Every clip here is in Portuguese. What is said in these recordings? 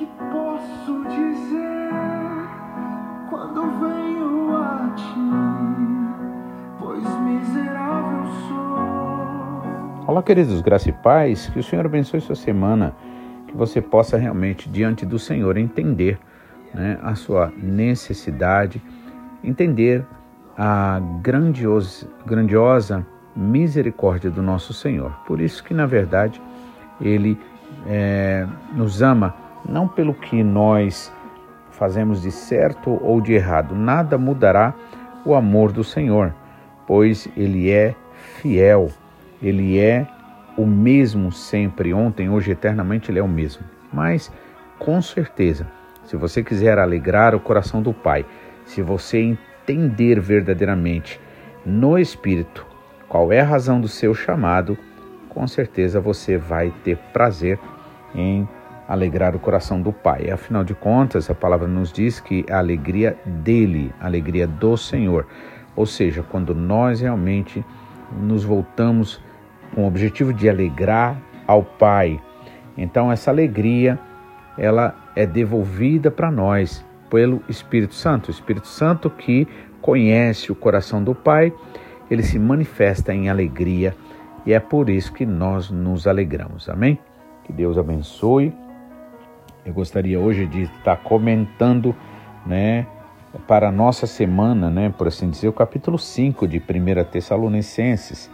que posso dizer quando venho a ti? Pois miserável sou. Olá, queridos, graça e paz, que o Senhor abençoe sua semana, que você possa realmente, diante do Senhor, entender né, a sua necessidade, entender a grandiosa, grandiosa misericórdia do nosso Senhor. Por isso que, na verdade, Ele é, nos ama não pelo que nós fazemos de certo ou de errado, nada mudará o amor do Senhor, pois Ele é fiel, Ele é o mesmo sempre, ontem, hoje, eternamente, Ele é o mesmo. Mas, com certeza, se você quiser alegrar o coração do Pai, se você entender verdadeiramente no Espírito qual é a razão do seu chamado, com certeza você vai ter prazer em alegrar o coração do Pai. Afinal de contas, a palavra nos diz que a alegria dele, a alegria do Senhor. Ou seja, quando nós realmente nos voltamos com o objetivo de alegrar ao Pai, então essa alegria ela é devolvida para nós pelo Espírito Santo. O Espírito Santo que conhece o coração do Pai, ele se manifesta em alegria e é por isso que nós nos alegramos. Amém? Que Deus abençoe. Eu gostaria hoje de estar comentando, né, para a nossa semana, né, por assim dizer, o capítulo 5 de 1 Tessalonicenses,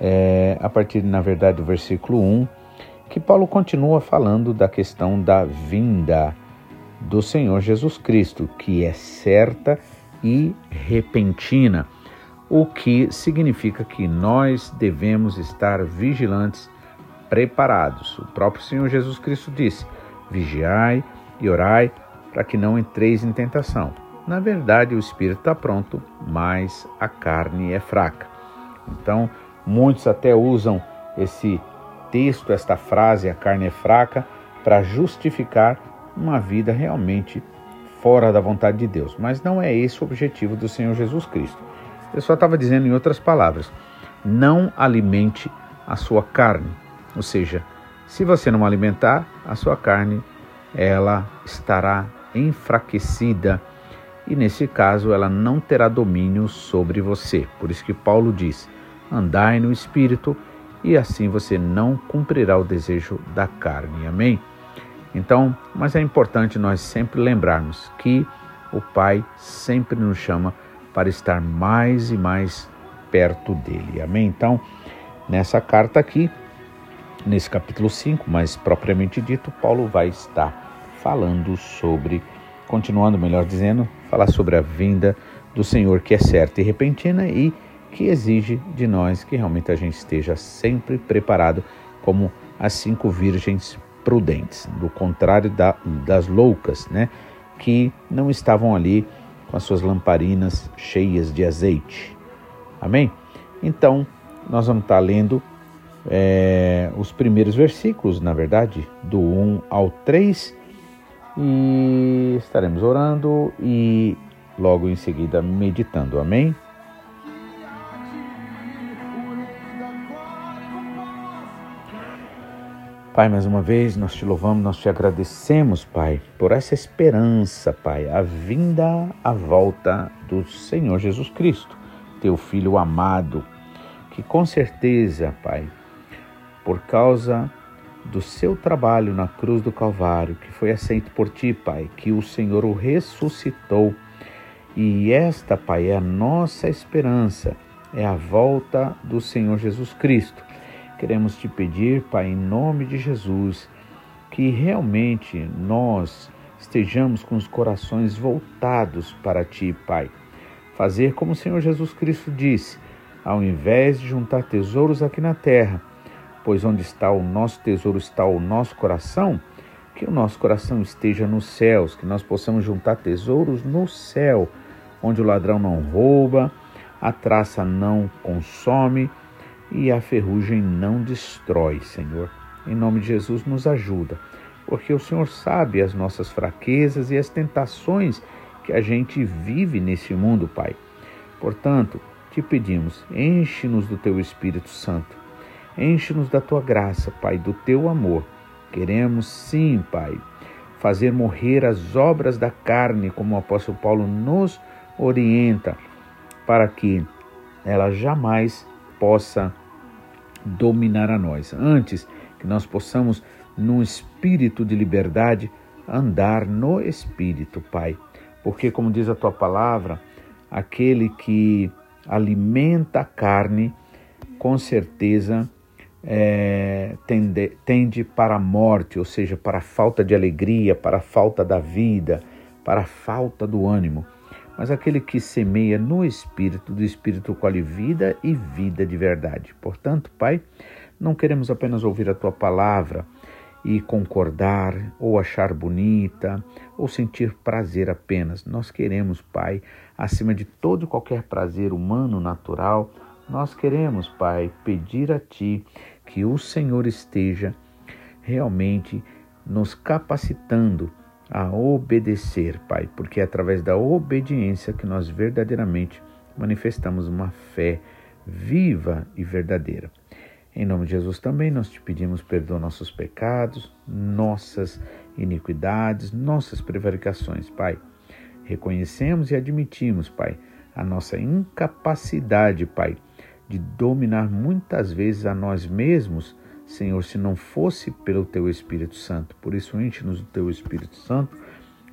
é, a partir, na verdade, do versículo 1, que Paulo continua falando da questão da vinda do Senhor Jesus Cristo, que é certa e repentina o que significa que nós devemos estar vigilantes, preparados. O próprio Senhor Jesus Cristo disse: vigiai e orai para que não entreis em tentação. Na verdade, o espírito está pronto, mas a carne é fraca. Então, muitos até usam esse texto, esta frase, a carne é fraca, para justificar uma vida realmente fora da vontade de Deus. Mas não é esse o objetivo do Senhor Jesus Cristo. Ele só estava dizendo em outras palavras: não alimente a sua carne. Ou seja, se você não alimentar a sua carne, ela estará enfraquecida e nesse caso ela não terá domínio sobre você. Por isso que Paulo diz: andai no espírito e assim você não cumprirá o desejo da carne. Amém? Então, mas é importante nós sempre lembrarmos que o Pai sempre nos chama para estar mais e mais perto dele. Amém? Então, nessa carta aqui, nesse capítulo 5, mais propriamente dito, Paulo vai estar falando sobre, continuando melhor dizendo, falar sobre a vinda do Senhor que é certa e repentina e que exige de nós que realmente a gente esteja sempre preparado como as cinco virgens prudentes, do contrário da, das loucas, né, que não estavam ali com as suas lamparinas cheias de azeite. Amém? Então, nós vamos estar lendo é, os primeiros versículos, na verdade, do 1 ao 3, e estaremos orando e logo em seguida meditando. Amém? Pai, mais uma vez nós te louvamos, nós te agradecemos, Pai, por essa esperança, Pai, a vinda, a volta do Senhor Jesus Cristo, teu Filho amado, que com certeza, Pai, por causa do seu trabalho na cruz do Calvário, que foi aceito por ti, Pai, que o Senhor o ressuscitou. E esta, Pai, é a nossa esperança, é a volta do Senhor Jesus Cristo Queremos te pedir, Pai, em nome de Jesus, que realmente nós estejamos com os corações voltados para ti, Pai. Fazer como o Senhor Jesus Cristo disse, ao invés de juntar tesouros aqui na terra, pois onde está o nosso tesouro está o nosso coração, que o nosso coração esteja nos céus, que nós possamos juntar tesouros no céu, onde o ladrão não rouba, a traça não consome e a ferrugem não destrói, Senhor. Em nome de Jesus, nos ajuda, porque o Senhor sabe as nossas fraquezas e as tentações que a gente vive nesse mundo, Pai. Portanto, te pedimos, enche-nos do teu Espírito Santo, enche-nos da tua graça, Pai, do teu amor. Queremos sim, Pai, fazer morrer as obras da carne, como o apóstolo Paulo nos orienta, para que ela jamais possa dominar a nós. Antes que nós possamos, num espírito de liberdade, andar no espírito, Pai. Porque, como diz a tua palavra, aquele que alimenta a carne, com certeza é, tende, tende para a morte, ou seja, para a falta de alegria, para a falta da vida, para a falta do ânimo. Mas aquele que semeia no Espírito, do Espírito colhe vida e vida de verdade. Portanto, Pai, não queremos apenas ouvir a tua palavra e concordar, ou achar bonita, ou sentir prazer apenas. Nós queremos, Pai, acima de todo qualquer prazer humano, natural, nós queremos, Pai, pedir a Ti que o Senhor esteja realmente nos capacitando a obedecer, Pai, porque é através da obediência que nós verdadeiramente manifestamos uma fé viva e verdadeira. Em nome de Jesus também nós te pedimos perdão nossos pecados, nossas iniquidades, nossas prevaricações, Pai. Reconhecemos e admitimos, Pai, a nossa incapacidade, Pai, de dominar muitas vezes a nós mesmos, Senhor, se não fosse pelo Teu Espírito Santo. Por isso, enche-nos do Teu Espírito Santo,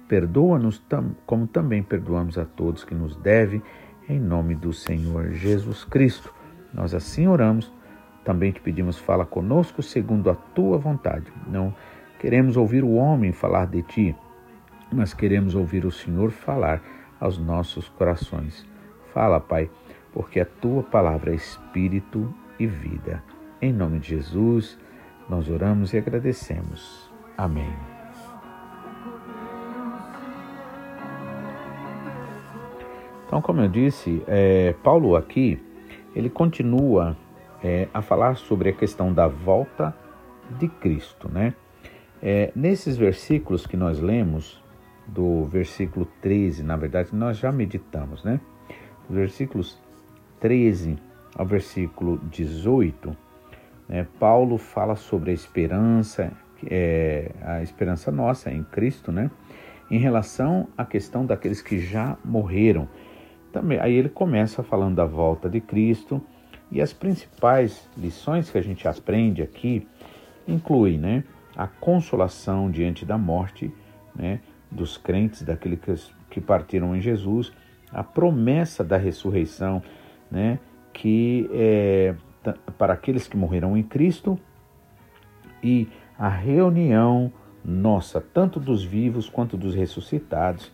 perdoa-nos como também perdoamos a todos que nos devem, em nome do Senhor Jesus Cristo. Nós assim oramos. Também te pedimos, fala conosco segundo a tua vontade. Não queremos ouvir o homem falar de ti, mas queremos ouvir o Senhor falar aos nossos corações. Fala, Pai porque a tua palavra é espírito e vida. Em nome de Jesus, nós oramos e agradecemos. Amém. Então, como eu disse, é, Paulo aqui, ele continua é, a falar sobre a questão da volta de Cristo, né? É, nesses versículos que nós lemos, do versículo 13, na verdade, nós já meditamos, né? Os versículos 13 ao versículo 18, né, Paulo fala sobre a esperança, é, a esperança nossa em Cristo, né, em relação à questão daqueles que já morreram. Também, aí ele começa falando da volta de Cristo e as principais lições que a gente aprende aqui incluem né, a consolação diante da morte né, dos crentes, daqueles que partiram em Jesus, a promessa da ressurreição, né, que é para aqueles que morreram em Cristo e a reunião nossa, tanto dos vivos quanto dos ressuscitados,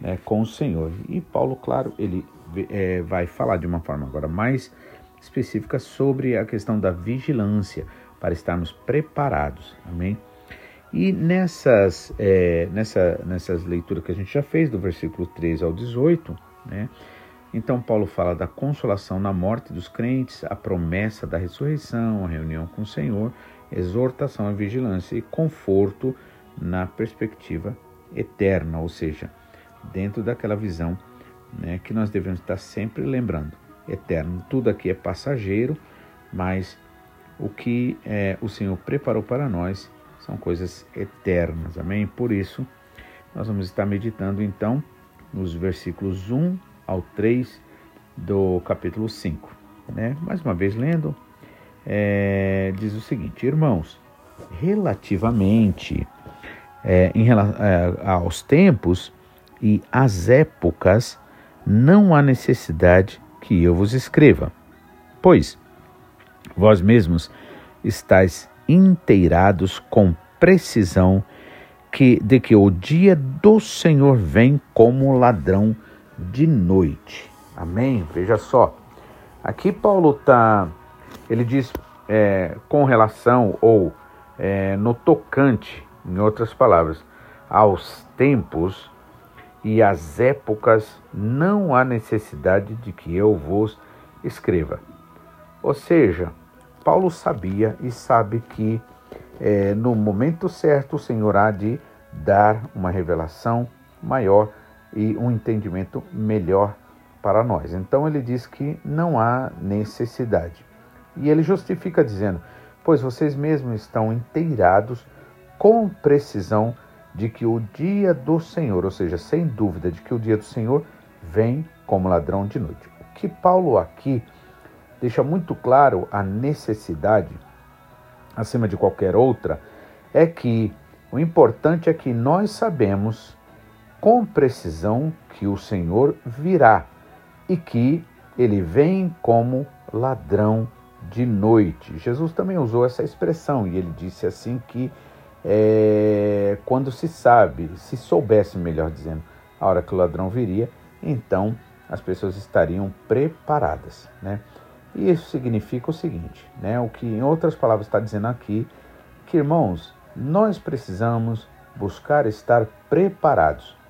né, com o Senhor. E Paulo, claro, ele é, vai falar de uma forma agora mais específica sobre a questão da vigilância, para estarmos preparados. Amém? E nessas, é, nessa, nessas leituras que a gente já fez, do versículo 13 ao 18, né, então, Paulo fala da consolação na morte dos crentes, a promessa da ressurreição, a reunião com o Senhor, exortação à vigilância e conforto na perspectiva eterna, ou seja, dentro daquela visão né, que nós devemos estar sempre lembrando: eterno. Tudo aqui é passageiro, mas o que é, o Senhor preparou para nós são coisas eternas. Amém? Por isso, nós vamos estar meditando então nos versículos 1 ao 3 do capítulo 5. Né? Mais uma vez lendo, é, diz o seguinte: Irmãos, relativamente é, em, é, aos tempos e às épocas, não há necessidade que eu vos escreva, pois vós mesmos estáis inteirados com precisão que de que o dia do Senhor vem como ladrão de noite. Amém? Veja só. Aqui Paulo está, ele diz é, com relação ou é, no tocante, em outras palavras, aos tempos e às épocas, não há necessidade de que eu vos escreva. Ou seja, Paulo sabia e sabe que é, no momento certo o Senhor há de dar uma revelação maior e um entendimento melhor para nós. Então ele diz que não há necessidade. E ele justifica dizendo: Pois vocês mesmos estão inteirados com precisão de que o dia do Senhor, ou seja, sem dúvida de que o dia do Senhor vem como ladrão de noite. O que Paulo aqui deixa muito claro a necessidade, acima de qualquer outra, é que o importante é que nós sabemos com precisão que o Senhor virá e que ele vem como ladrão de noite. Jesus também usou essa expressão e ele disse assim que é, quando se sabe, se soubesse, melhor dizendo, a hora que o ladrão viria, então as pessoas estariam preparadas, né? E isso significa o seguinte, né? O que em outras palavras está dizendo aqui, que irmãos, nós precisamos buscar estar preparados.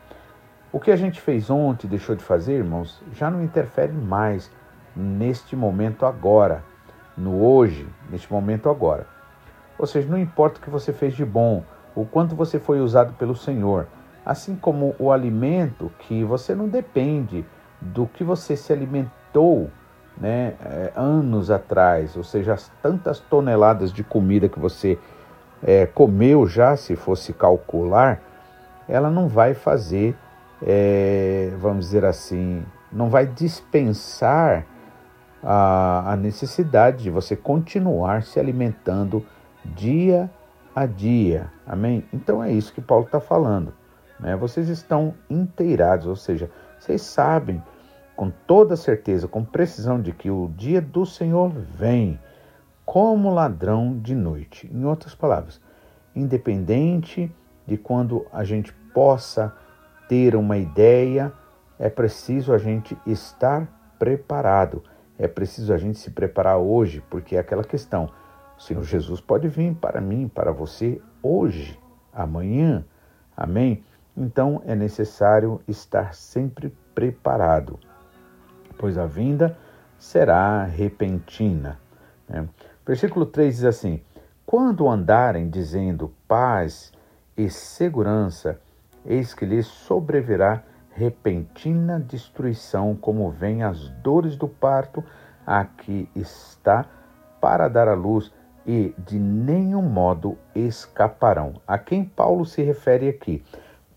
O que a gente fez ontem, deixou de fazer, irmãos, já não interfere mais neste momento agora, no hoje, neste momento agora. Ou seja, não importa o que você fez de bom, o quanto você foi usado pelo Senhor, assim como o alimento que você não depende do que você se alimentou né, é, anos atrás, ou seja, as tantas toneladas de comida que você é, comeu já, se fosse calcular, ela não vai fazer, é, vamos dizer assim, não vai dispensar a, a necessidade de você continuar se alimentando dia a dia. Amém? Então é isso que Paulo está falando. Né? Vocês estão inteirados, ou seja, vocês sabem com toda certeza, com precisão, de que o dia do Senhor vem como ladrão de noite. Em outras palavras, independente de quando a gente possa ter uma ideia, é preciso a gente estar preparado. É preciso a gente se preparar hoje, porque é aquela questão. O Senhor Jesus pode vir para mim, para você, hoje, amanhã. Amém? Então é necessário estar sempre preparado, pois a vinda será repentina. Né? Versículo 3 diz assim: Quando andarem dizendo paz e segurança, eis que lhes sobrevirá repentina destruição, como vem as dores do parto, a que está para dar à luz e de nenhum modo escaparão. A quem Paulo se refere aqui?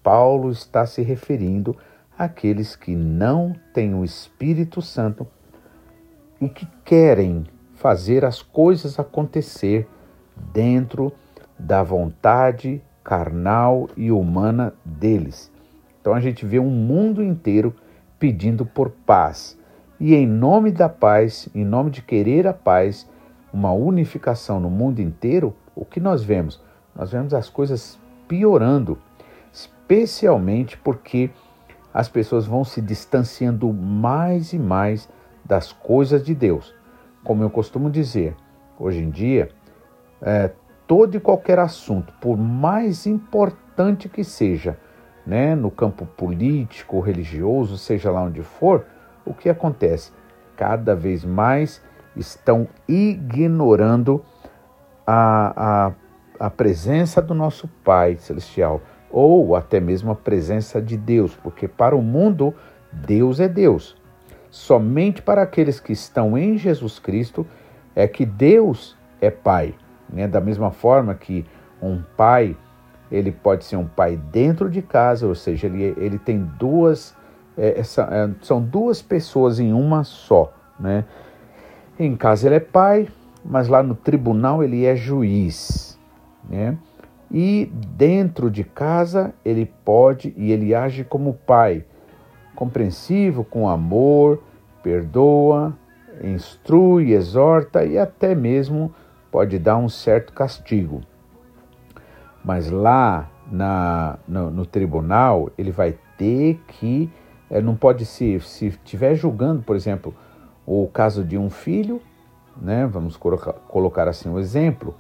Paulo está se referindo àqueles que não têm o Espírito Santo e que querem fazer as coisas acontecer dentro da vontade carnal e humana deles. Então a gente vê um mundo inteiro pedindo por paz. E em nome da paz, em nome de querer a paz, uma unificação no mundo inteiro, o que nós vemos? Nós vemos as coisas piorando, especialmente porque as pessoas vão se distanciando mais e mais das coisas de Deus. Como eu costumo dizer, hoje em dia, é, todo e qualquer assunto, por mais importante que seja, né, no campo político, religioso, seja lá onde for, o que acontece? Cada vez mais estão ignorando a, a, a presença do nosso Pai Celestial, ou até mesmo a presença de Deus, porque para o mundo, Deus é Deus. Somente para aqueles que estão em Jesus Cristo é que Deus é Pai. Né? Da mesma forma que um pai, ele pode ser um pai dentro de casa, ou seja, ele, ele tem duas, é, é, são duas pessoas em uma só. Né? Em casa ele é pai, mas lá no tribunal ele é juiz, né? E dentro de casa ele pode e ele age como pai, compreensivo, com amor, perdoa, instrui, exorta e até mesmo pode dar um certo castigo. Mas lá na, no, no tribunal ele vai ter que, é, não pode se, se estiver julgando, por exemplo, o caso de um filho, né, vamos colocar, colocar assim um exemplo,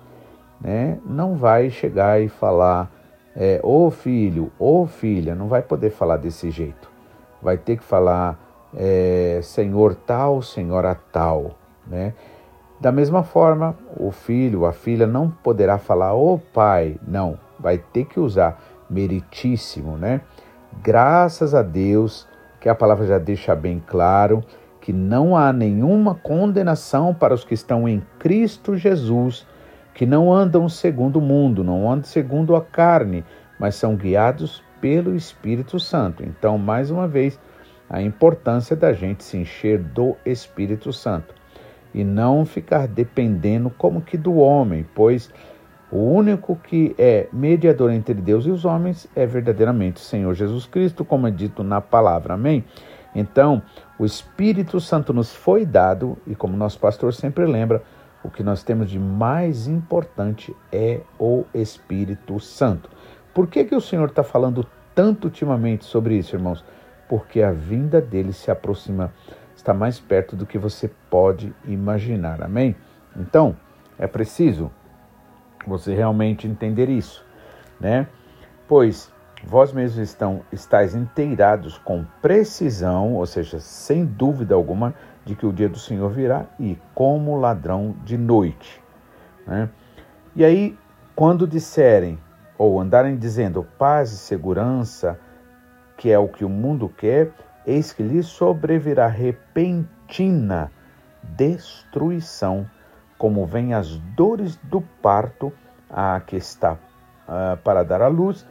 né, não vai chegar e falar, é, ô filho, ô filha, não vai poder falar desse jeito. Vai ter que falar, é, senhor tal, senhora tal, né? Da mesma forma, o filho, a filha não poderá falar, ô pai, não, vai ter que usar meritíssimo, né? Graças a Deus que a palavra já deixa bem claro que não há nenhuma condenação para os que estão em Cristo Jesus, que não andam segundo o mundo, não andam segundo a carne, mas são guiados pelo Espírito Santo. Então, mais uma vez, a importância da gente se encher do Espírito Santo e não ficar dependendo como que do homem, pois o único que é mediador entre Deus e os homens é verdadeiramente o Senhor Jesus Cristo, como é dito na palavra. Amém? Então, o Espírito Santo nos foi dado e como nosso pastor sempre lembra, o que nós temos de mais importante é o Espírito Santo. Por que, que o Senhor está falando tanto ultimamente sobre isso, irmãos? Porque a vinda dele se aproxima, está mais perto do que você pode imaginar. Amém? Então, é preciso você realmente entender isso, né? Pois vós mesmos estão, estáis inteirados com precisão, ou seja, sem dúvida alguma, de que o dia do Senhor virá e como ladrão de noite. Né? E aí, quando disserem ou andarem dizendo paz e segurança, que é o que o mundo quer, eis que lhes sobrevirá repentina destruição, como vem as dores do parto a que está uh, para dar à luz,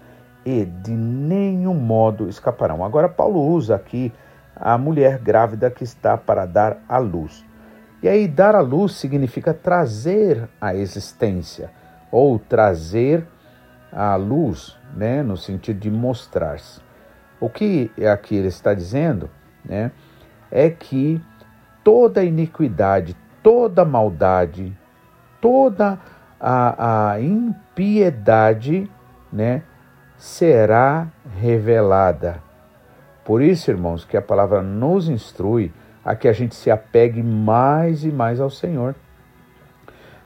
e de nenhum modo escaparão. Agora, Paulo usa aqui a mulher grávida que está para dar à luz. E aí, dar à luz significa trazer à existência, ou trazer à luz, né, no sentido de mostrar-se. O que aqui ele está dizendo né, é que toda iniquidade, toda maldade, toda a, a impiedade né, será revelada. Por isso, irmãos, que a palavra nos instrui a que a gente se apegue mais e mais ao Senhor,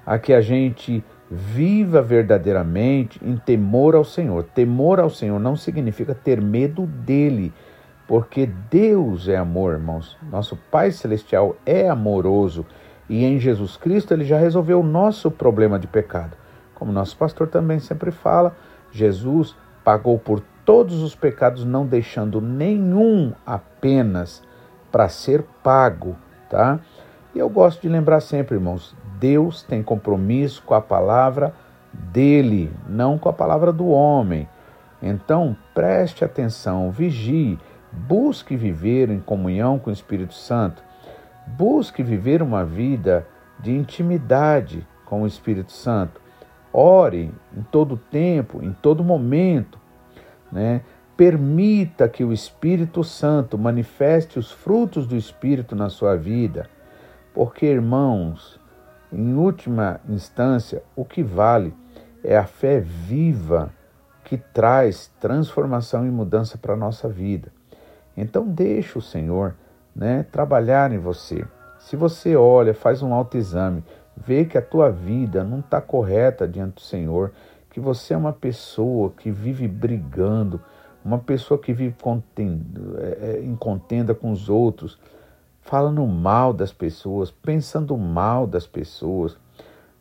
a que a gente viva verdadeiramente em temor ao Senhor. Temor ao Senhor não significa ter medo dele, porque Deus é amor, irmãos. Nosso Pai Celestial é amoroso e em Jesus Cristo ele já resolveu o nosso problema de pecado. Como nosso pastor também sempre fala, Jesus pagou por todos os pecados, não deixando nenhum apenas para ser pago, tá? E eu gosto de lembrar sempre, irmãos, Deus tem compromisso com a palavra dele, não com a palavra do homem. Então, preste atenção, vigie, busque viver em comunhão com o Espírito Santo. Busque viver uma vida de intimidade com o Espírito Santo. Ore em todo tempo, em todo momento, né? Permita que o Espírito Santo manifeste os frutos do Espírito na sua vida, porque, irmãos, em última instância, o que vale é a fé viva que traz transformação e mudança para a nossa vida. Então, deixe o Senhor né, trabalhar em você. Se você olha, faz um autoexame, vê que a tua vida não está correta diante do Senhor, que você é uma pessoa que vive brigando, uma pessoa que vive contendo, é, é, em contenda com os outros, falando mal das pessoas, pensando mal das pessoas,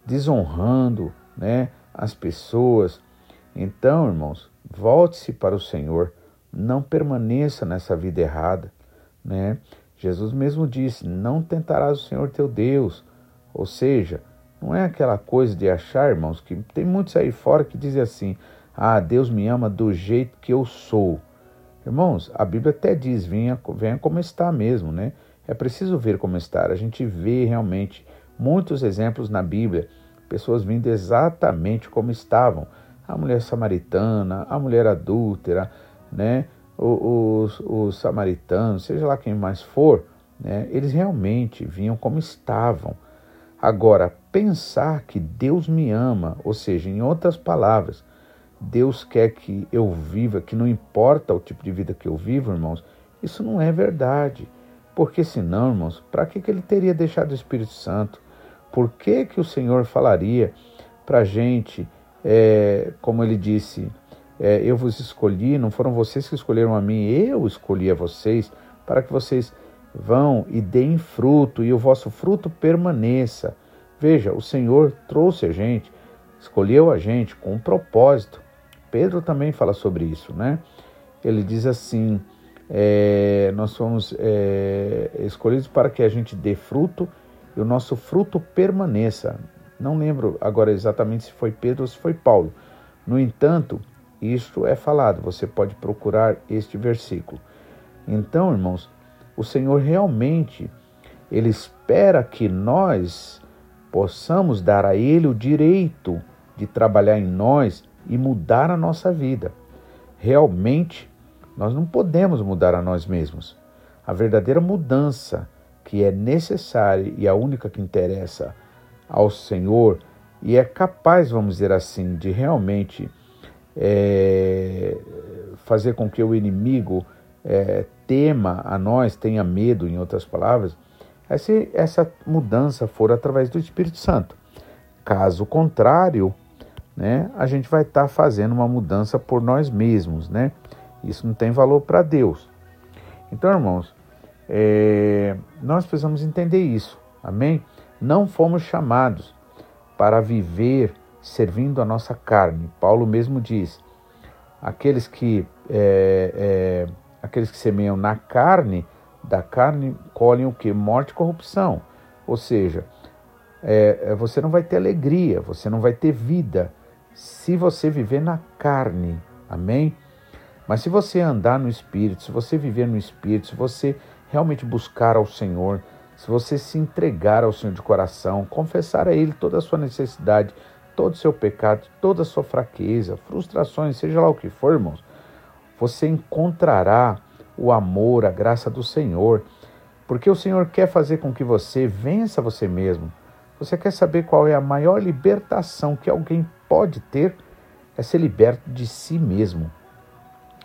desonrando né, as pessoas. Então, irmãos, volte-se para o Senhor, não permaneça nessa vida errada. Né? Jesus mesmo disse: Não tentarás o Senhor teu Deus. Ou seja, não é aquela coisa de achar, irmãos, que tem muitos aí fora que dizem assim: ah, Deus me ama do jeito que eu sou. Irmãos, a Bíblia até diz: venha, venha como está mesmo, né? É preciso ver como está. A gente vê realmente muitos exemplos na Bíblia, pessoas vindo exatamente como estavam. A mulher samaritana, a mulher adúltera, né? Os, os samaritanos, seja lá quem mais for, né? eles realmente vinham como estavam. Agora, pensar que Deus me ama, ou seja, em outras palavras, Deus quer que eu viva, que não importa o tipo de vida que eu vivo, irmãos, isso não é verdade. Porque senão, irmãos, para que, que ele teria deixado o Espírito Santo? Por que, que o Senhor falaria para a gente, é, como ele disse, é, eu vos escolhi, não foram vocês que escolheram a mim, eu escolhi a vocês, para que vocês vão e deem fruto, e o vosso fruto permaneça. Veja, o Senhor trouxe a gente, escolheu a gente com um propósito. Pedro também fala sobre isso, né? Ele diz assim: é, nós fomos é, escolhidos para que a gente dê fruto e o nosso fruto permaneça. Não lembro agora exatamente se foi Pedro ou se foi Paulo. No entanto, isto é falado. Você pode procurar este versículo. Então, irmãos, o Senhor realmente ele espera que nós possamos dar a ele o direito de trabalhar em nós e mudar a nossa vida. Realmente, nós não podemos mudar a nós mesmos. A verdadeira mudança que é necessária e a única que interessa ao Senhor e é capaz, vamos dizer assim, de realmente é, fazer com que o inimigo é, tema a nós, tenha medo, em outras palavras, é se essa mudança for através do Espírito Santo. Caso contrário, né, a gente vai estar tá fazendo uma mudança por nós mesmos, né? Isso não tem valor para Deus. Então, irmãos, é, nós precisamos entender isso, amém? Não fomos chamados para viver servindo a nossa carne. Paulo mesmo diz: aqueles que, é, é, aqueles que semeiam na carne, da carne colhem o que? Morte e corrupção. Ou seja, é, é, você não vai ter alegria, você não vai ter vida se você viver na carne. Amém? Mas se você andar no Espírito, se você viver no Espírito, se você realmente buscar ao Senhor, se você se entregar ao Senhor de coração, confessar a Ele toda a sua necessidade, todo o seu pecado, toda a sua fraqueza, frustrações, seja lá o que for, irmãos, você encontrará o amor, a graça do Senhor, porque o Senhor quer fazer com que você vença você mesmo. Você quer saber qual é a maior libertação que alguém pode ter? É ser liberto de si mesmo,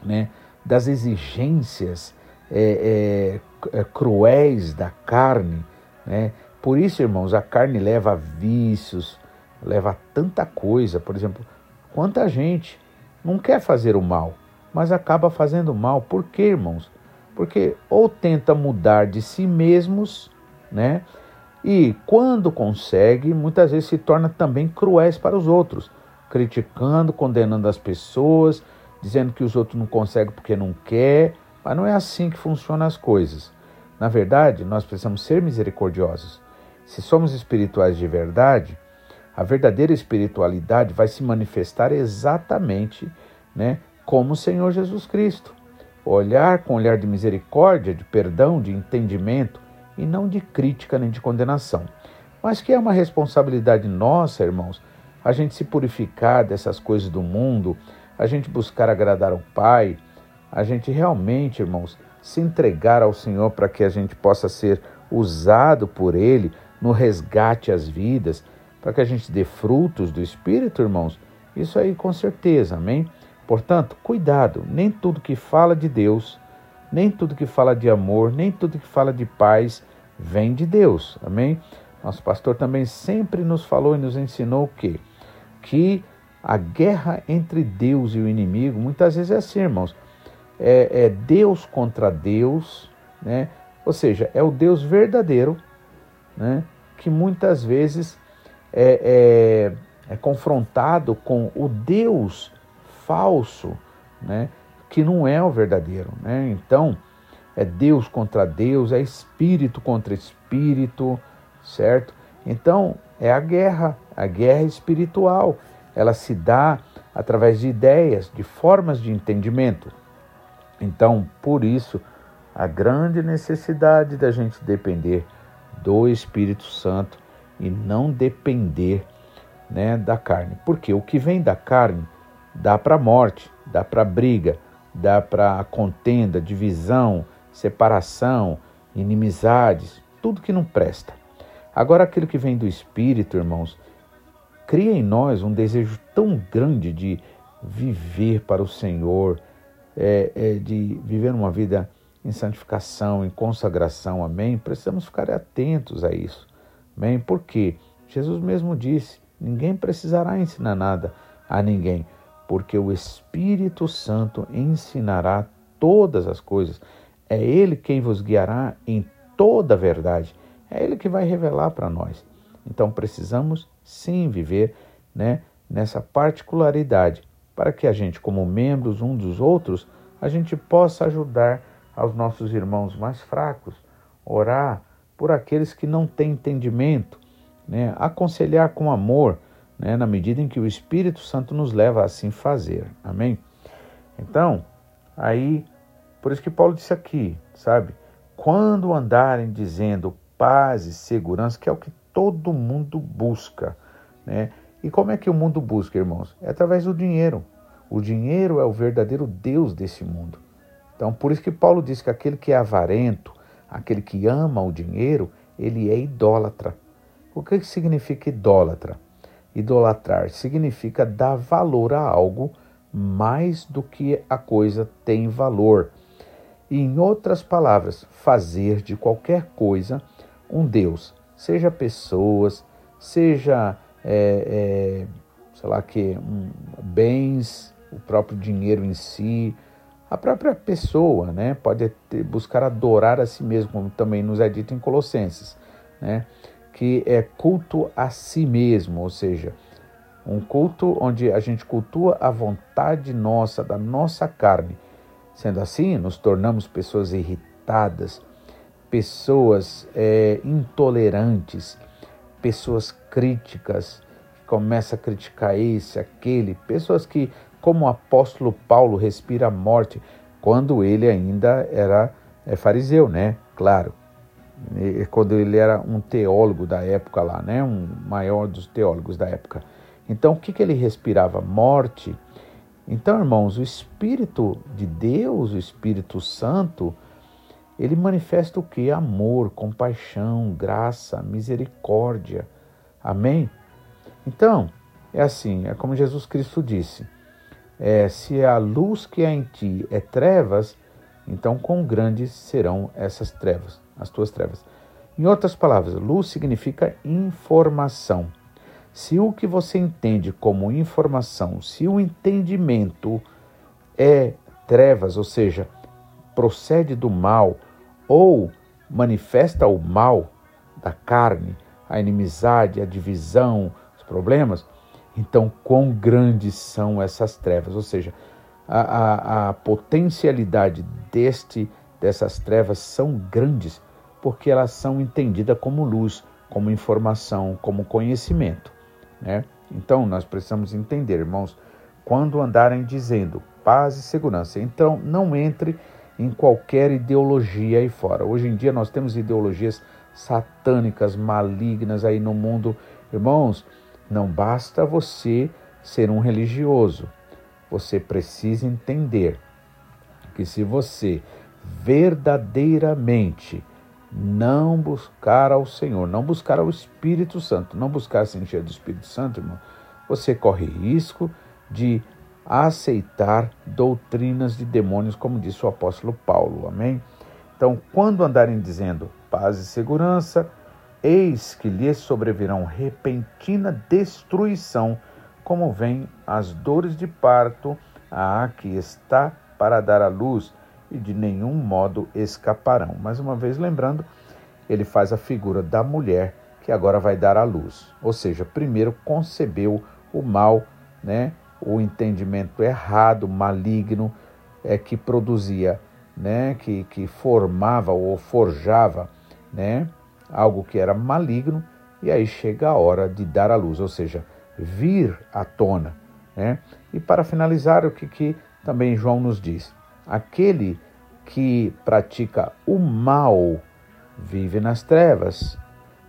né? das exigências é, é, é, cruéis da carne. Né? Por isso, irmãos, a carne leva vícios, leva tanta coisa. Por exemplo, quanta gente não quer fazer o mal, mas acaba fazendo mal. Por quê, irmãos? Porque ou tenta mudar de si mesmos, né? E quando consegue, muitas vezes se torna também cruéis para os outros, criticando, condenando as pessoas, dizendo que os outros não conseguem porque não quer, mas não é assim que funcionam as coisas. Na verdade, nós precisamos ser misericordiosos. Se somos espirituais de verdade, a verdadeira espiritualidade vai se manifestar exatamente né, como o Senhor Jesus Cristo. Olhar com olhar de misericórdia, de perdão, de entendimento e não de crítica nem de condenação. Mas que é uma responsabilidade nossa, irmãos, a gente se purificar dessas coisas do mundo, a gente buscar agradar ao Pai, a gente realmente, irmãos, se entregar ao Senhor para que a gente possa ser usado por Ele no resgate às vidas, para que a gente dê frutos do Espírito, irmãos, isso aí com certeza, amém? Portanto, cuidado, nem tudo que fala de Deus, nem tudo que fala de amor, nem tudo que fala de paz vem de Deus, amém? Nosso pastor também sempre nos falou e nos ensinou o quê? Que a guerra entre Deus e o inimigo, muitas vezes é assim, irmãos é, é Deus contra Deus, né? ou seja, é o Deus verdadeiro, né? que muitas vezes é, é, é confrontado com o Deus falso, né? que não é o verdadeiro. Né? Então, é Deus contra Deus, é espírito contra espírito, certo? Então, é a guerra, a guerra espiritual. Ela se dá através de ideias, de formas de entendimento. Então, por isso, a grande necessidade da gente depender do Espírito Santo e não depender né, da carne. Porque o que vem da carne dá para morte, dá para briga, dá para contenda, divisão, separação, inimizades, tudo que não presta. Agora, aquilo que vem do Espírito, irmãos, cria em nós um desejo tão grande de viver para o Senhor, é, é, de viver uma vida em santificação, em consagração, amém? Precisamos ficar atentos a isso, amém? Porque Jesus mesmo disse: ninguém precisará ensinar nada a ninguém, porque o Espírito Santo ensinará todas as coisas. É Ele quem vos guiará em toda a verdade. É Ele que vai revelar para nós. Então precisamos sim viver né, nessa particularidade para que a gente, como membros um dos outros, a gente possa ajudar aos nossos irmãos mais fracos, orar por aqueles que não têm entendimento, né? aconselhar com amor, né, na medida em que o Espírito Santo nos leva a assim fazer. Amém? Então, aí, por isso que Paulo disse aqui, sabe? Quando andarem dizendo paz e segurança, que é o que todo mundo busca, né? E como é que o mundo busca, irmãos? É através do dinheiro. O dinheiro é o verdadeiro Deus desse mundo. Então, por isso que Paulo diz que aquele que é avarento, aquele que ama o dinheiro, ele é idólatra. O que significa idólatra? Idolatrar significa dar valor a algo mais do que a coisa tem valor. E, em outras palavras, fazer de qualquer coisa um Deus, seja pessoas, seja, é, é, sei lá que, um, bens, o próprio dinheiro em si, a própria pessoa, né? Pode ter, buscar adorar a si mesmo, como também nos é dito em Colossenses, né? Que é culto a si mesmo, ou seja, um culto onde a gente cultua a vontade nossa, da nossa carne. Sendo assim, nos tornamos pessoas irritadas, pessoas é, intolerantes, pessoas críticas, que começam a criticar esse, aquele, pessoas que, como o apóstolo Paulo, respira a morte, quando ele ainda era é, fariseu, né? Claro. Quando ele era um teólogo da época lá, né? Um maior dos teólogos da época. Então, o que, que ele respirava? Morte. Então, irmãos, o Espírito de Deus, o Espírito Santo, ele manifesta o que? Amor, compaixão, graça, misericórdia. Amém? Então, é assim, é como Jesus Cristo disse: é, se a luz que há em ti é trevas, então quão grandes serão essas trevas, as tuas trevas. Em outras palavras, luz significa informação. Se o que você entende como informação, se o entendimento é trevas, ou seja, procede do mal ou manifesta o mal da carne, a inimizade, a divisão, os problemas, então quão grandes são essas trevas? Ou seja, a, a, a potencialidade deste dessas trevas são grandes porque elas são entendidas como luz, como informação, como conhecimento. Né? Então, nós precisamos entender, irmãos, quando andarem dizendo paz e segurança, então não entre em qualquer ideologia aí fora. Hoje em dia nós temos ideologias satânicas, malignas aí no mundo. Irmãos, não basta você ser um religioso. Você precisa entender que se você verdadeiramente não buscar ao Senhor, não buscar ao Espírito Santo, não buscar se encher do Espírito Santo, irmão, você corre risco de aceitar doutrinas de demônios, como disse o apóstolo Paulo. Amém? Então, quando andarem dizendo paz e segurança, eis que lhes sobrevirão repentina destruição, como vem as dores de parto a que está para dar à luz e de nenhum modo escaparão. Mais uma vez, lembrando, ele faz a figura da mulher que agora vai dar à luz. Ou seja, primeiro concebeu o mal, né? O entendimento errado, maligno, é, que produzia, né? que, que formava ou forjava né? algo que era maligno, e aí chega a hora de dar à luz, ou seja, vir à tona. Né? E para finalizar, o que, que também João nos diz? Aquele que pratica o mal vive nas trevas,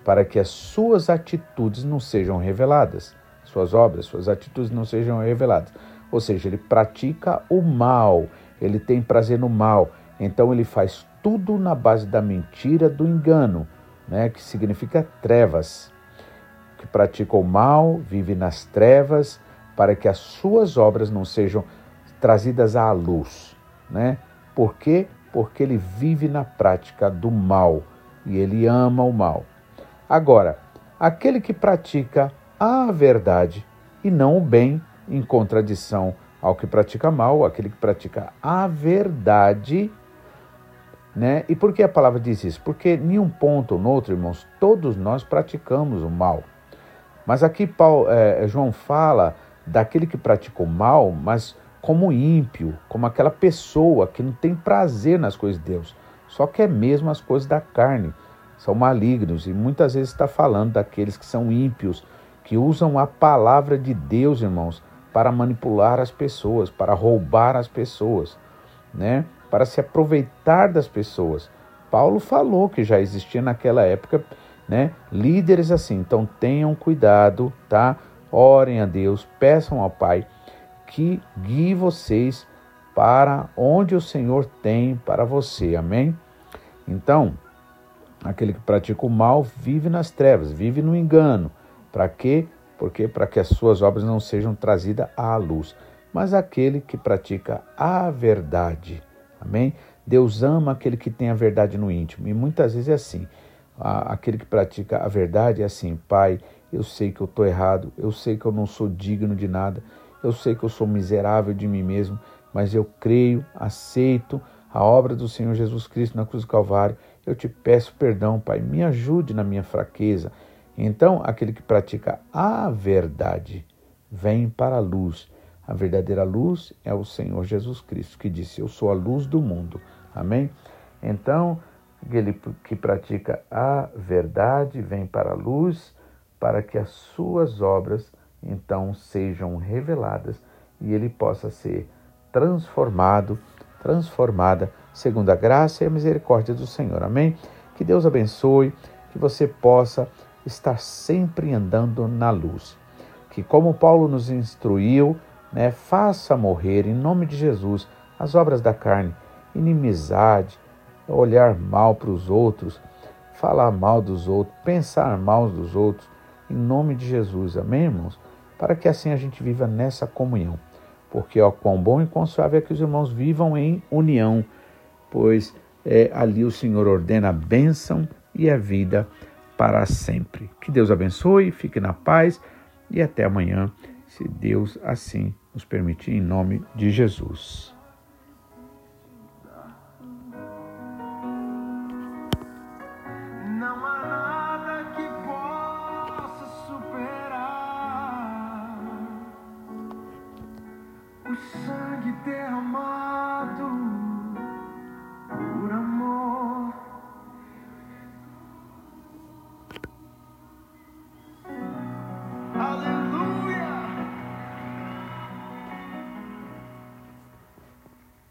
para que as suas atitudes não sejam reveladas, suas obras, suas atitudes não sejam reveladas. Ou seja, ele pratica o mal, ele tem prazer no mal, então ele faz tudo na base da mentira, do engano, né, que significa trevas. Que pratica o mal, vive nas trevas, para que as suas obras não sejam trazidas à luz, né? Por quê? Porque ele vive na prática do mal e ele ama o mal. Agora, aquele que pratica a verdade e não o bem, em contradição ao que pratica mal, aquele que pratica a verdade, né? E por que a palavra diz isso? Porque em um ponto ou no outro, irmãos, todos nós praticamos o mal. Mas aqui Paulo, é, João fala daquele que pratica o mal, mas como ímpio, como aquela pessoa que não tem prazer nas coisas de Deus, só quer mesmo as coisas da carne, são malignos e muitas vezes está falando daqueles que são ímpios, que usam a palavra de Deus, irmãos, para manipular as pessoas, para roubar as pessoas, né? Para se aproveitar das pessoas. Paulo falou que já existia naquela época, né, líderes assim. Então tenham cuidado, tá? Orem a Deus, peçam ao Pai que guie vocês para onde o Senhor tem para você. Amém? Então, aquele que pratica o mal vive nas trevas, vive no engano. Para quê? Porque para que as suas obras não sejam trazidas à luz. Mas aquele que pratica a verdade. Amém? Deus ama aquele que tem a verdade no íntimo. E muitas vezes é assim. Aquele que pratica a verdade é assim, Pai, eu sei que eu estou errado, eu sei que eu não sou digno de nada, eu sei que eu sou miserável de mim mesmo, mas eu creio, aceito a obra do Senhor Jesus Cristo na cruz do Calvário. Eu te peço perdão, Pai, me ajude na minha fraqueza. Então, aquele que pratica a verdade vem para a luz. A verdadeira luz é o Senhor Jesus Cristo, que disse: Eu sou a luz do mundo. Amém? Então, aquele que pratica a verdade vem para a luz, para que as suas obras então sejam reveladas e ele possa ser transformado, transformada, segundo a graça e a misericórdia do Senhor. Amém? Que Deus abençoe, que você possa estar sempre andando na luz. Que, como Paulo nos instruiu, né, faça morrer, em nome de Jesus, as obras da carne, inimizade, olhar mal para os outros, falar mal dos outros, pensar mal dos outros, em nome de Jesus. Amém, irmãos? Para que assim a gente viva nessa comunhão porque ó, quão bom e quão suave é que os irmãos vivam em união, pois é, ali o Senhor ordena a bênção e a vida para sempre. Que Deus abençoe, fique na paz e até amanhã, se Deus assim nos permitir, em nome de Jesus.